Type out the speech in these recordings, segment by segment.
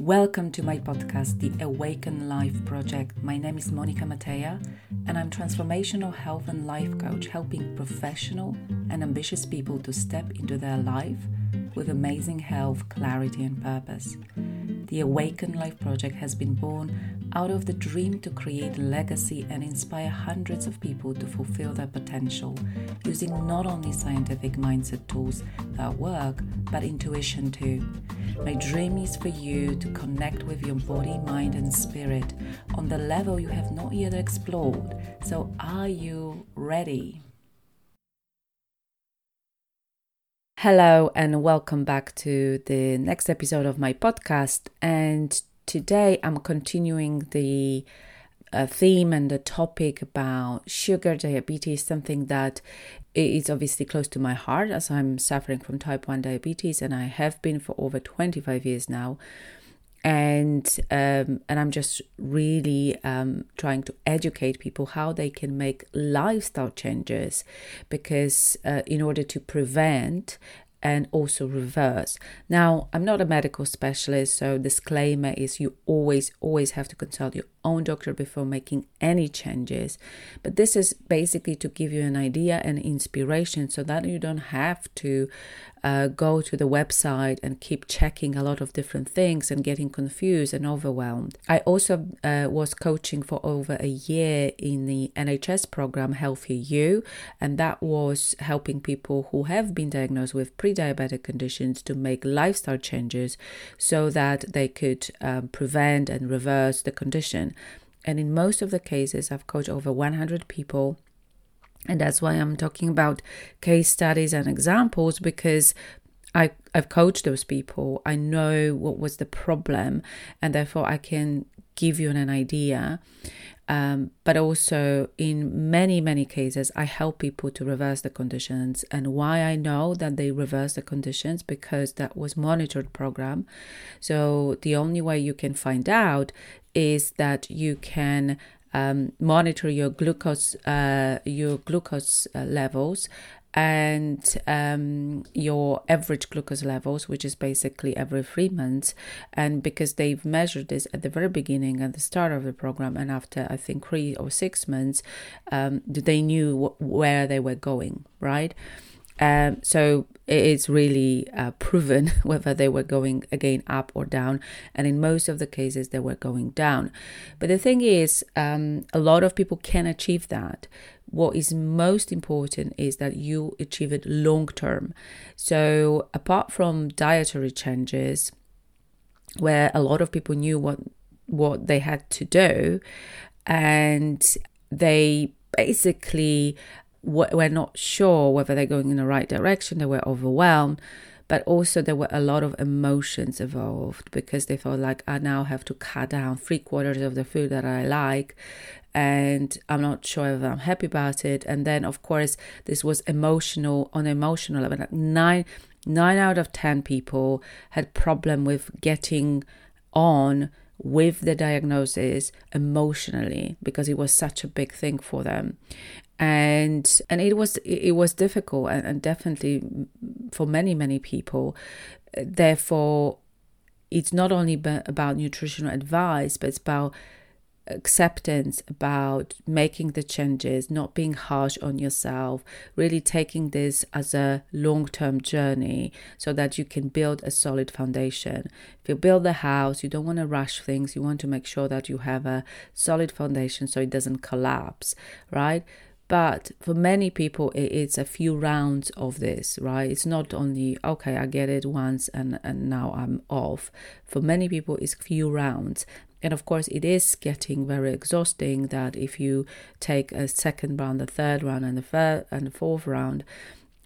Welcome to my podcast, The Awaken Life Project. My name is Monika Mateja, and I'm transformational health and life coach, helping professional and ambitious people to step into their life with amazing health, clarity, and purpose. The Awaken Life Project has been born out of the dream to create a legacy and inspire hundreds of people to fulfill their potential using not only scientific mindset tools that work, but intuition too. My dream is for you to connect with your body, mind, and spirit on the level you have not yet explored. So, are you ready? Hello, and welcome back to the next episode of my podcast. And today I'm continuing the uh, theme and the topic about sugar diabetes, something that is obviously close to my heart as I'm suffering from type 1 diabetes and I have been for over 25 years now and um, and I'm just really um, trying to educate people how they can make lifestyle changes because uh, in order to prevent and also reverse. Now, I'm not a medical specialist, so disclaimer is you always always have to consult your own doctor before making any changes. But this is basically to give you an idea and inspiration so that you don't have to uh, go to the website and keep checking a lot of different things and getting confused and overwhelmed. I also uh, was coaching for over a year in the NHS program Healthy You, and that was helping people who have been diagnosed with pre diabetic conditions to make lifestyle changes so that they could um, prevent and reverse the condition. And in most of the cases, I've coached over 100 people. And that's why I'm talking about case studies and examples because I, I've coached those people. I know what was the problem, and therefore I can give you an idea. Um, but also, in many, many cases, I help people to reverse the conditions. And why I know that they reverse the conditions because that was monitored program. So the only way you can find out is that you can um, monitor your glucose uh, your glucose uh, levels and um, your average glucose levels, which is basically every three months. And because they've measured this at the very beginning, at the start of the program, and after I think three or six months, um, they knew wh- where they were going, right? Um, so it's really uh, proven whether they were going again up or down. And in most of the cases, they were going down. But the thing is, um, a lot of people can achieve that. What is most important is that you achieve it long term. So, apart from dietary changes, where a lot of people knew what what they had to do, and they basically were not sure whether they're going in the right direction, they were overwhelmed, but also there were a lot of emotions involved because they felt like I now have to cut down three quarters of the food that I like and I'm not sure if I'm happy about it. And then of course this was emotional on emotional level. Like nine nine out of ten people had problem with getting on with the diagnosis emotionally because it was such a big thing for them and and it was it was difficult and, and definitely for many many people. Therefore it's not only about nutritional advice but it's about acceptance about making the changes not being harsh on yourself really taking this as a long-term journey so that you can build a solid foundation. If you build a house you don't want to rush things. You want to make sure that you have a solid foundation so it doesn't collapse right but for many people, it's a few rounds of this, right? It's not only, okay, I get it once and, and now I'm off. For many people, it's few rounds. And of course, it is getting very exhausting that if you take a second round, the third round, and the third and the fourth round,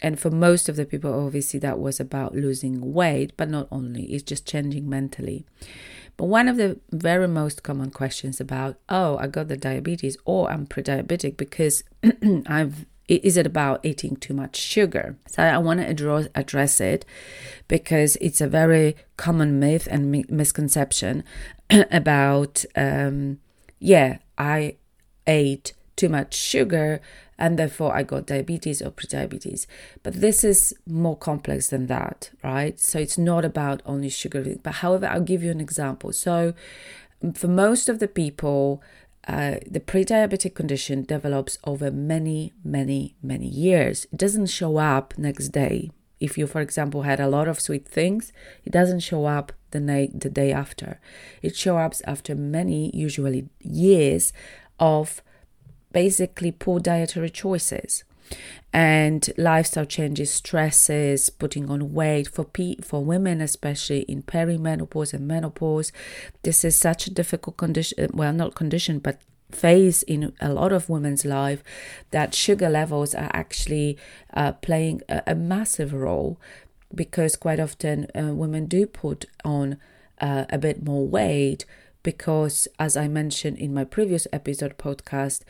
and for most of the people, obviously, that was about losing weight, but not only, it's just changing mentally. But one of the very most common questions about, oh, I got the diabetes or I'm pre-diabetic because I've is it about eating too much sugar? So I want to address, it because it's a very common myth and mi- misconception about, um, yeah, I ate too much sugar and therefore I got diabetes or prediabetes. But this is more complex than that, right? So it's not about only sugar. But however, I'll give you an example. So for most of the people, uh, the pre-diabetic condition develops over many, many, many years. It doesn't show up next day. If you, for example, had a lot of sweet things, it doesn't show up the night, the day after. It shows up after many, usually years, of basically poor dietary choices and lifestyle changes, stresses, putting on weight for pe- for women, especially in perimenopause and menopause. This is such a difficult condition. Well, not condition, but phase in a lot of women's life that sugar levels are actually uh, playing a, a, massive role because quite often uh, women do put on uh, a bit more weight because as i mentioned in my previous episode podcast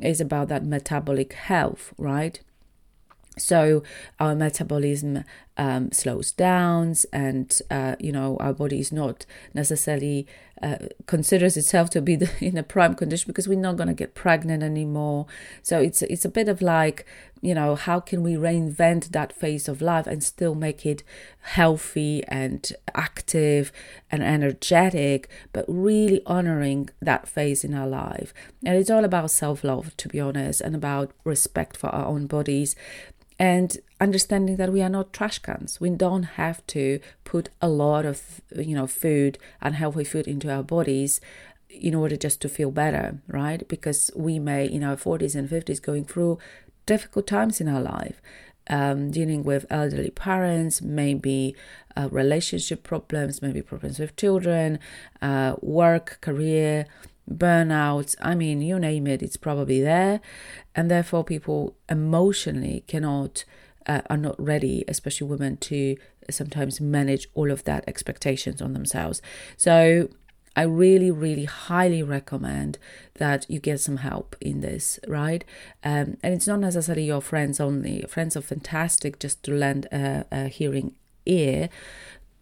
is about that metabolic health, right? So our metabolism um, slows down, and uh, you know our body is not necessarily uh, considers itself to be the, in a prime condition because we're not going to get pregnant anymore. So it's it's a bit of like you know how can we reinvent that phase of life and still make it healthy and active and energetic, but really honoring that phase in our life. And it's all about self love, to be honest, and about respect for our own bodies and understanding that we are not trash cans. We don't have to put a lot of you know food, unhealthy food, into our bodies in order just to feel better, right? Because we may in our 40s and 50s going through difficult times in our life. Um, dealing with elderly parents, maybe uh, relationship problems, maybe problems with children, uh, work, career, burnouts, I mean, you name it, it's probably there. And therefore, people emotionally cannot, uh, are not ready, especially women, to sometimes manage all of that expectations on themselves. So, I really, really highly recommend that you get some help in this, right? Um, and it's not necessarily your friends only. Friends are fantastic just to lend a, a hearing ear,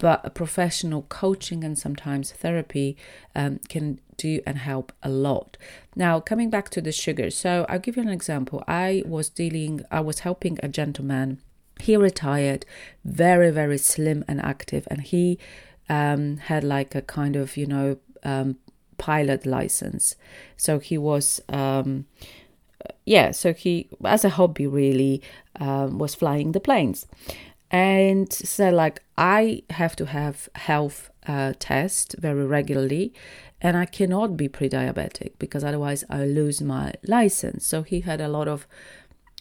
but a professional coaching and sometimes therapy um, can do and help a lot. Now, coming back to the sugar, so I'll give you an example. I was dealing, I was helping a gentleman. He retired, very, very slim and active, and he um, had like a kind of, you know, um, pilot license. So he was, um, yeah, so he, as a hobby, really, um, was flying the planes and so like i have to have health uh, test very regularly and i cannot be pre-diabetic because otherwise i lose my license. So he had a lot of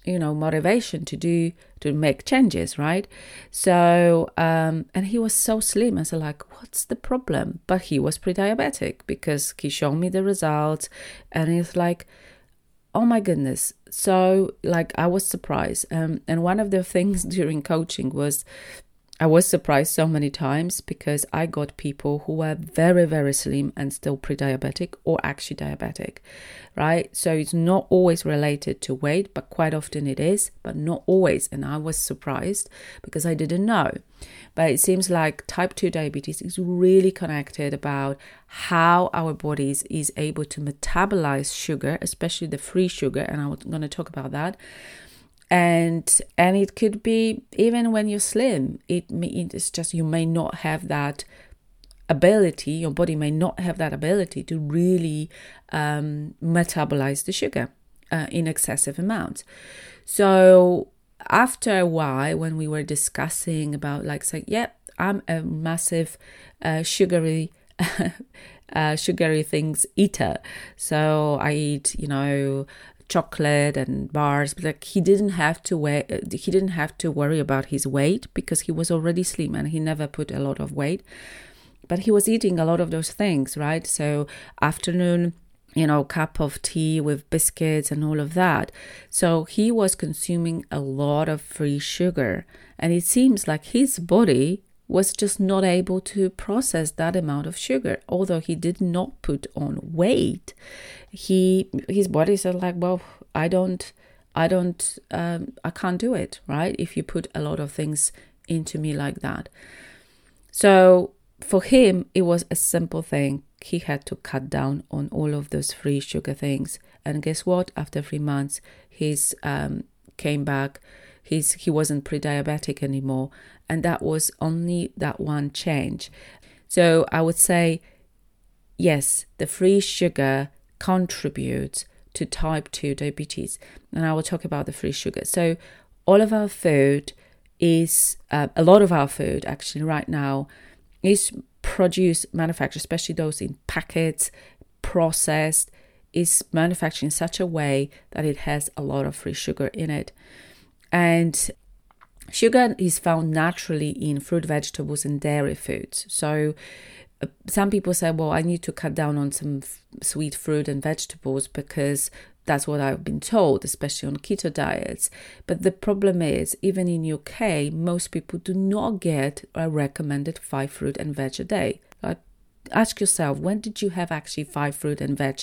you know motivation to do to make changes right? So um and he was so slim. I said like what's the problem? But he was pre-diabetic because he showed me the results and it's like oh my goodness. So like i was surprised. Um, and one of the things during coaching was I was surprised so many times because I got people who were very, very slim and still pre diabetic or actually diabetic, right? So it's not always related to weight, but quite often it is, but not always. And I was surprised because I didn't know. But it seems like type 2 diabetes is really connected about how our bodies is able to metabolize sugar, especially the free sugar. And I'm going to talk about that and and it could be even when you're slim it it's just you may not have that ability your body may not have that ability to really um, metabolize the sugar uh, in excessive amounts. So after a while when we were discussing about like saying yeah i'm a massive uh, sugary uh, sugary things eater. So i eat you know chocolate and bars but like he didn't have to weigh uh, he didn't have to worry about his weight because he was already slim and he never put a lot of weight. But he was eating a lot of those things right? So afternoon you know cup of tea with biscuits and all of that. So he was consuming a lot of free sugar. And it seems like his body was just not able to process that amount of sugar although he did not put on weight he his body said like well i don't i don't um, i can't do it right if you put a lot of things into me like that so for him it was a simple thing he had to cut down on all of those free sugar things And guess what? After three months, he's um, came back. He's he wasn't pre-diabetic anymore, and that was only that one change. So I would say, yes, the free sugar contributes to type 2 diabetes. And I will talk about the free sugar. So, all of our food is, uh, a lot of our food actually right now is produced, manufactured, especially those in packets, processed, is manufactured in such a way that it has a lot of free sugar in it. And sugar is found naturally in fruit, vegetables, and dairy foods. So, uh, some people say, well, I need to cut down on some f- sweet fruit and vegetables because that's what I've been told, especially on keto diets. But the problem is, even in UK, most people do not get a recommended five fruit and veg a day. Like, ask yourself, when did you have actually five fruit and veg?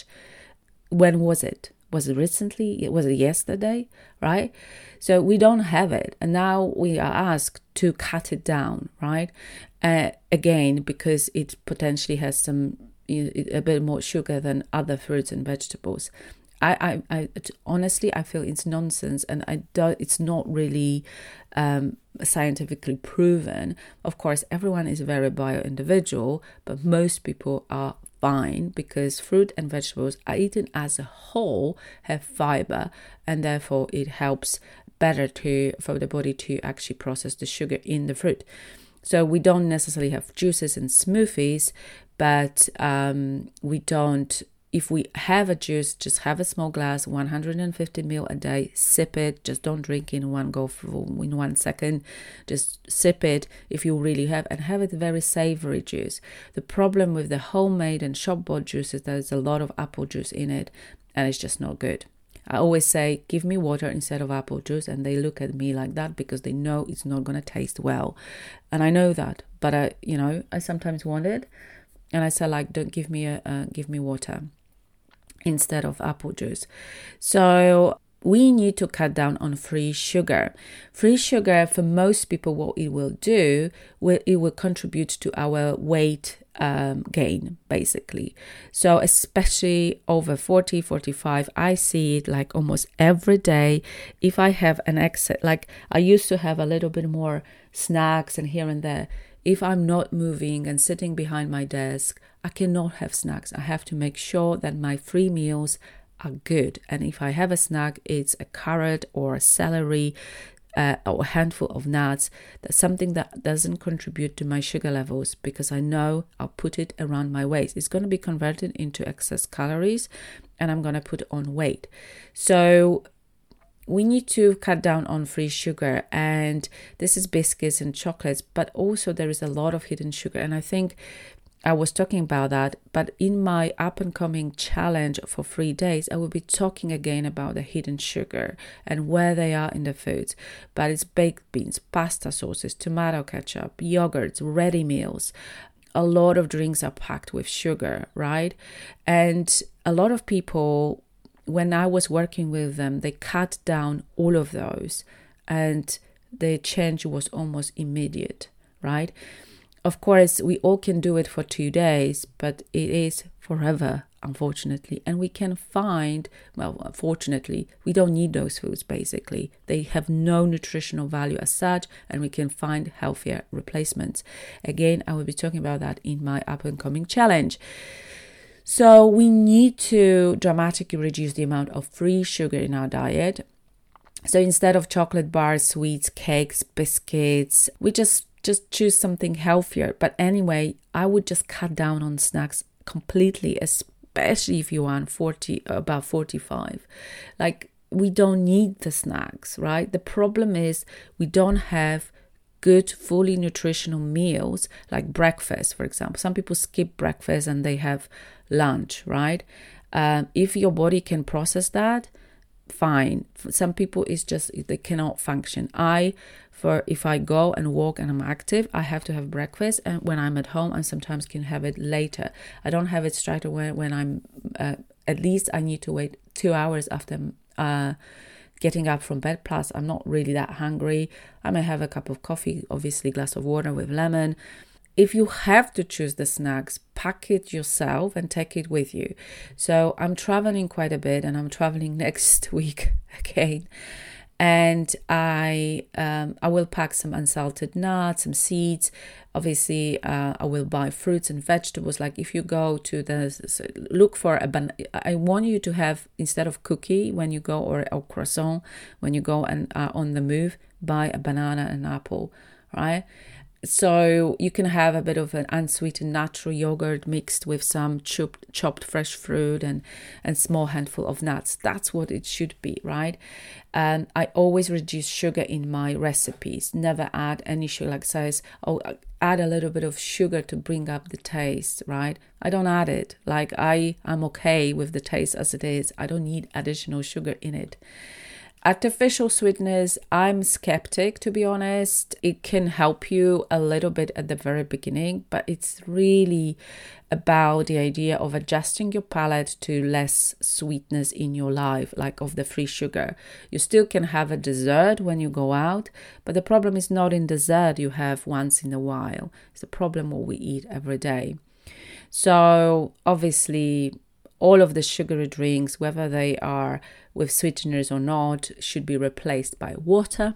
When was it? Was it recently? It was yesterday? Right? So we don't have it. And now we are asked to cut it down, right? Uh, again, because it potentially has some a bit more sugar than other fruits and vegetables. I, I, I honestly, I feel it's nonsense, and I do, it's not really um, scientifically proven. Of course, everyone is very bio individual, but most people are fine because fruit and vegetables are eaten as a whole have fiber, and therefore it helps better to for the body to actually process the sugar in the fruit. So we don't necessarily have juices and smoothies, but um, we don't. If we have a juice, just have a small glass, 150 ml a day. Sip it. Just don't drink in one go in one second. Just sip it if you really have, and have it very savory juice. The problem with the homemade and shop bought juice is there's a lot of apple juice in it, and it's just not good. I always say, give me water instead of apple juice. And they look at me like that because they know it's not going to taste well. And I know that. But I, you know, I sometimes want it. And I say, like, don't give me a, uh, give me water instead of apple juice. So we need to cut down on free sugar. Free sugar, for most people, what it will do, it will contribute to our weight um, gain basically so especially over 40 45 i see it like almost every day if i have an exit like i used to have a little bit more snacks and here and there if i'm not moving and sitting behind my desk i cannot have snacks i have to make sure that my free meals are good and if i have a snack it's a carrot or a celery uh, or a handful of nuts. That's something that doesn't contribute to my sugar levels because I know I'll put it around my waist. It's going to be converted into excess calories and I'm going to put on weight. So we need to cut down on free sugar and this is biscuits and chocolates but also there is a lot of hidden sugar and i think I was talking about that, but in my up and coming challenge for three days, I will be talking again about the hidden sugar and where they are in the foods. But it's baked beans, pasta sauces, tomato ketchup, yogurts, ready meals. A lot of drinks are packed with sugar, right? And a lot of people, when I was working with them, they cut down all of those and the change was almost immediate, right? Of course, we all can do it for two days, but it is forever, unfortunately. And we can find, well, fortunately, we don't need those foods basically. They have no nutritional value as such, and we can find healthier replacements. Again, I will be talking about that in my up and coming challenge. So, we need to dramatically reduce the amount of free sugar in our diet. So, instead of chocolate bars, sweets, cakes, biscuits, we just just choose something healthier. But anyway, I would just cut down on snacks completely, especially if you are 40 about 45. Like we don't need the snacks, right? The problem is we don't have good fully nutritional meals like breakfast for example some people skip breakfast and they have lunch right um, if your body can process that fine For some people it's just they cannot function i for if I go and walk and I'm active, I have to have breakfast. And when I'm at home, I sometimes can have it later. I don't have it straight away when I'm, uh, at least I need to wait two hours after uh, getting up from bed. Plus, I'm not really that hungry. I may have a cup of coffee, obviously, glass of water with lemon. if you have to choose the snacks, pack it yourself and take it with you. So I'm traveling quite a bit and I'm traveling next week again and I um, I will pack some unsalted nuts, some seeds. Obviously, uh, I will buy fruits and vegetables. Like if you go to the look for a ban- I want you to have instead of cookie when you go or a croissant when you go and uh, on the move, buy a banana and apple, right? So you can have a bit of an unsweetened natural yogurt mixed with some chopped, chopped fresh fruit and and small handful of nuts. That's what it should be, right? And I always reduce sugar in my recipes. Never add any sugar. Like says, oh, add a little bit of sugar to bring up the taste, right? I don't add it. Like I, I'm okay with the taste as it is. I don't need additional sugar in it. Artificial sweetness, I'm skeptic to be honest. It can help you a little bit at the very beginning, but it's really about the idea of adjusting your palate to less sweetness in your life, like of the free sugar. You still can have a dessert when you go out, but the problem is not in dessert you have once in a while. It's the problem what we eat every day. So obviously all of the sugary drinks, whether they are with sweeteners or not, should be replaced by water.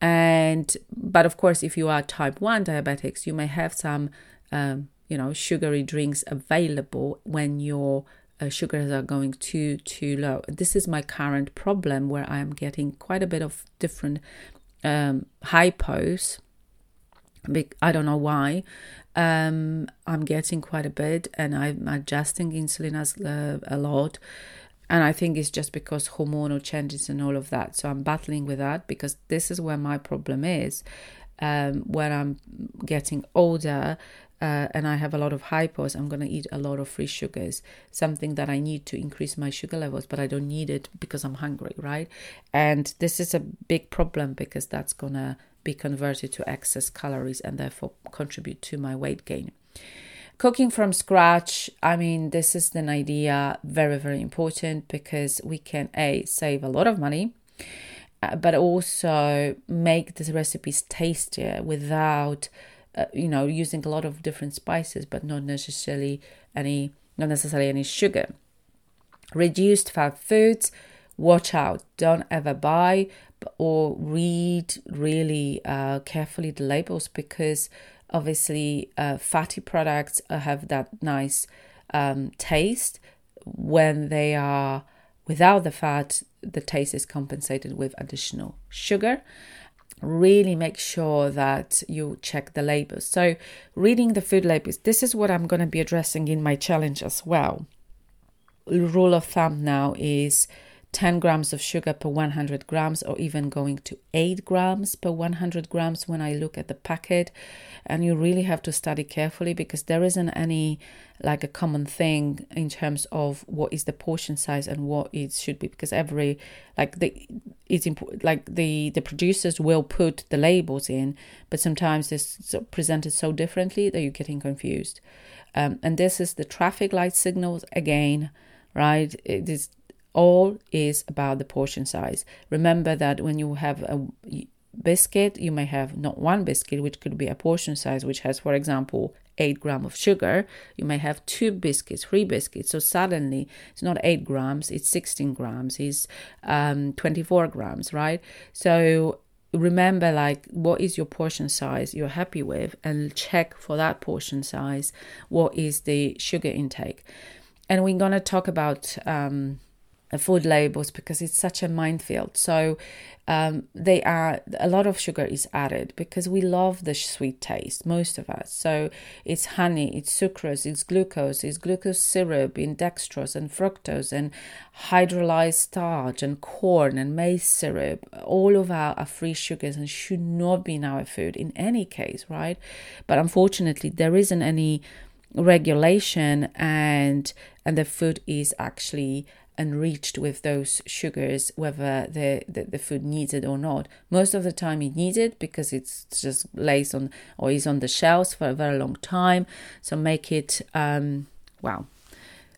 And but of course, if you are type one diabetics, you may have some, um, you know, sugary drinks available when your uh, sugars are going too too low. This is my current problem where I am getting quite a bit of different um, hypos. I don't know why, um, I'm getting quite a bit and I'm adjusting insulin as uh, a lot. And I think it's just because hormonal changes and all of that. So I'm battling with that because this is where my problem is. Um, when I'm getting older uh, and I have a lot of hypos, I'm going to eat a lot of free sugars, something that I need to increase my sugar levels, but I don't need it because I'm hungry, right? And this is a big problem because that's going to be converted to excess calories and therefore contribute to my weight gain. Cooking from scratch, I mean, this is an idea very, very important because we can A, save a lot of money, uh, but also make the recipes tastier without, uh, you know, using a lot of different spices, but not necessarily any, not necessarily any sugar. Reduced fat foods, watch out, don't ever buy or read really uh, carefully the labels because obviously uh, fatty products have that nice um, taste. When they are without the fat the taste is compensated with additional sugar. Really make sure that you check the labels. So reading the food labels this is what i'm going to be addressing in my challenge as well. Rule of thumb now is 10 grams of sugar per 100 grams, or even going to 8 grams per 100 grams when I look at the packet. And you really have to study carefully because there isn't any like a common thing in terms of what is the portion size and what it should be because every like the it's important like the the producers will put the labels in but sometimes it's presented so differently that you're getting confused um, and this is the traffic light signals again right it is all is about the portion size. Remember that when you have a biscuit, you may have not one biscuit, which could be a portion size, which has, for example, 8 gram of sugar. You may have two biscuits, three biscuits. So suddenly it's not 8 grams, it's 16 grams, it's um, 24 grams, right? So remember like what is your portion size you're happy with and check for that portion size what is the sugar intake and we're going to talk about um, food labels because it's such a minefield. So um, they are a lot of sugar is added because we love the sweet taste, most of us. So it's honey, it's sucrose, it's glucose, it's glucose syrup, in dextrose and fructose and hydrolyzed starch and corn and maize syrup. All of our are free sugars and should not be in our food in any case, right? But unfortunately, there isn't any regulation and and the food is actually enriched with those sugars, whether the, the, the, food needs it or not. Most of the time, it needs it because it's just lays on or is on the shelves for a very long time. So make it, um, well,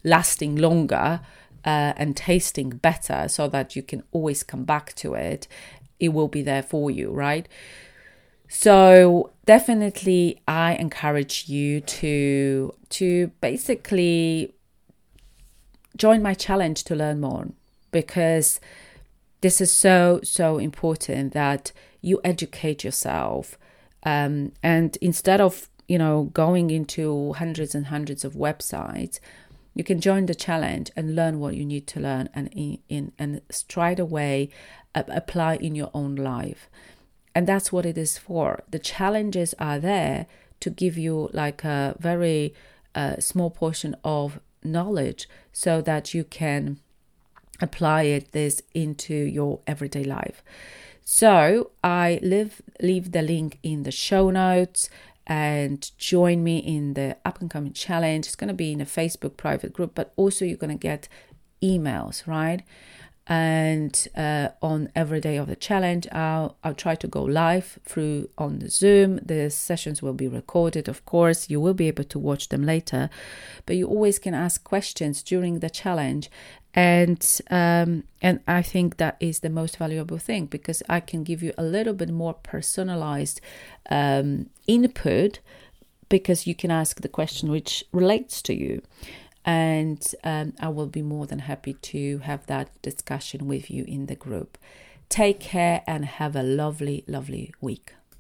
lasting longer uh, and tasting better so that you can always come back to it. It will be there for you, right? So definitely I encourage you to to basically join my challenge to learn more because this is so so important that you educate yourself um, and instead of you know going into hundreds and hundreds of websites you can join the challenge and learn what you need to learn and in, in and straight away uh, apply in your own life. And that's what it is for. The challenges are there to give you like a very uh, small portion of knowledge so that you can apply it this into your everyday life. So i leave leave the link in the show notes and join me in the up and coming challenge. It's going to be in a facebook private group but also you're going to get emails right and uh, on every day of the challenge I'll, I'll try to go live through on the zoom. The sessions will be recorded of course. You will be able to watch them later. But you always can ask questions during the challenge. And um, and I think that is the most valuable thing because I can give you a little bit more personalized um, input because you can ask the question which relates to you and um, I will be more than happy to have that discussion with you in the group. Take care and have a lovely, lovely week.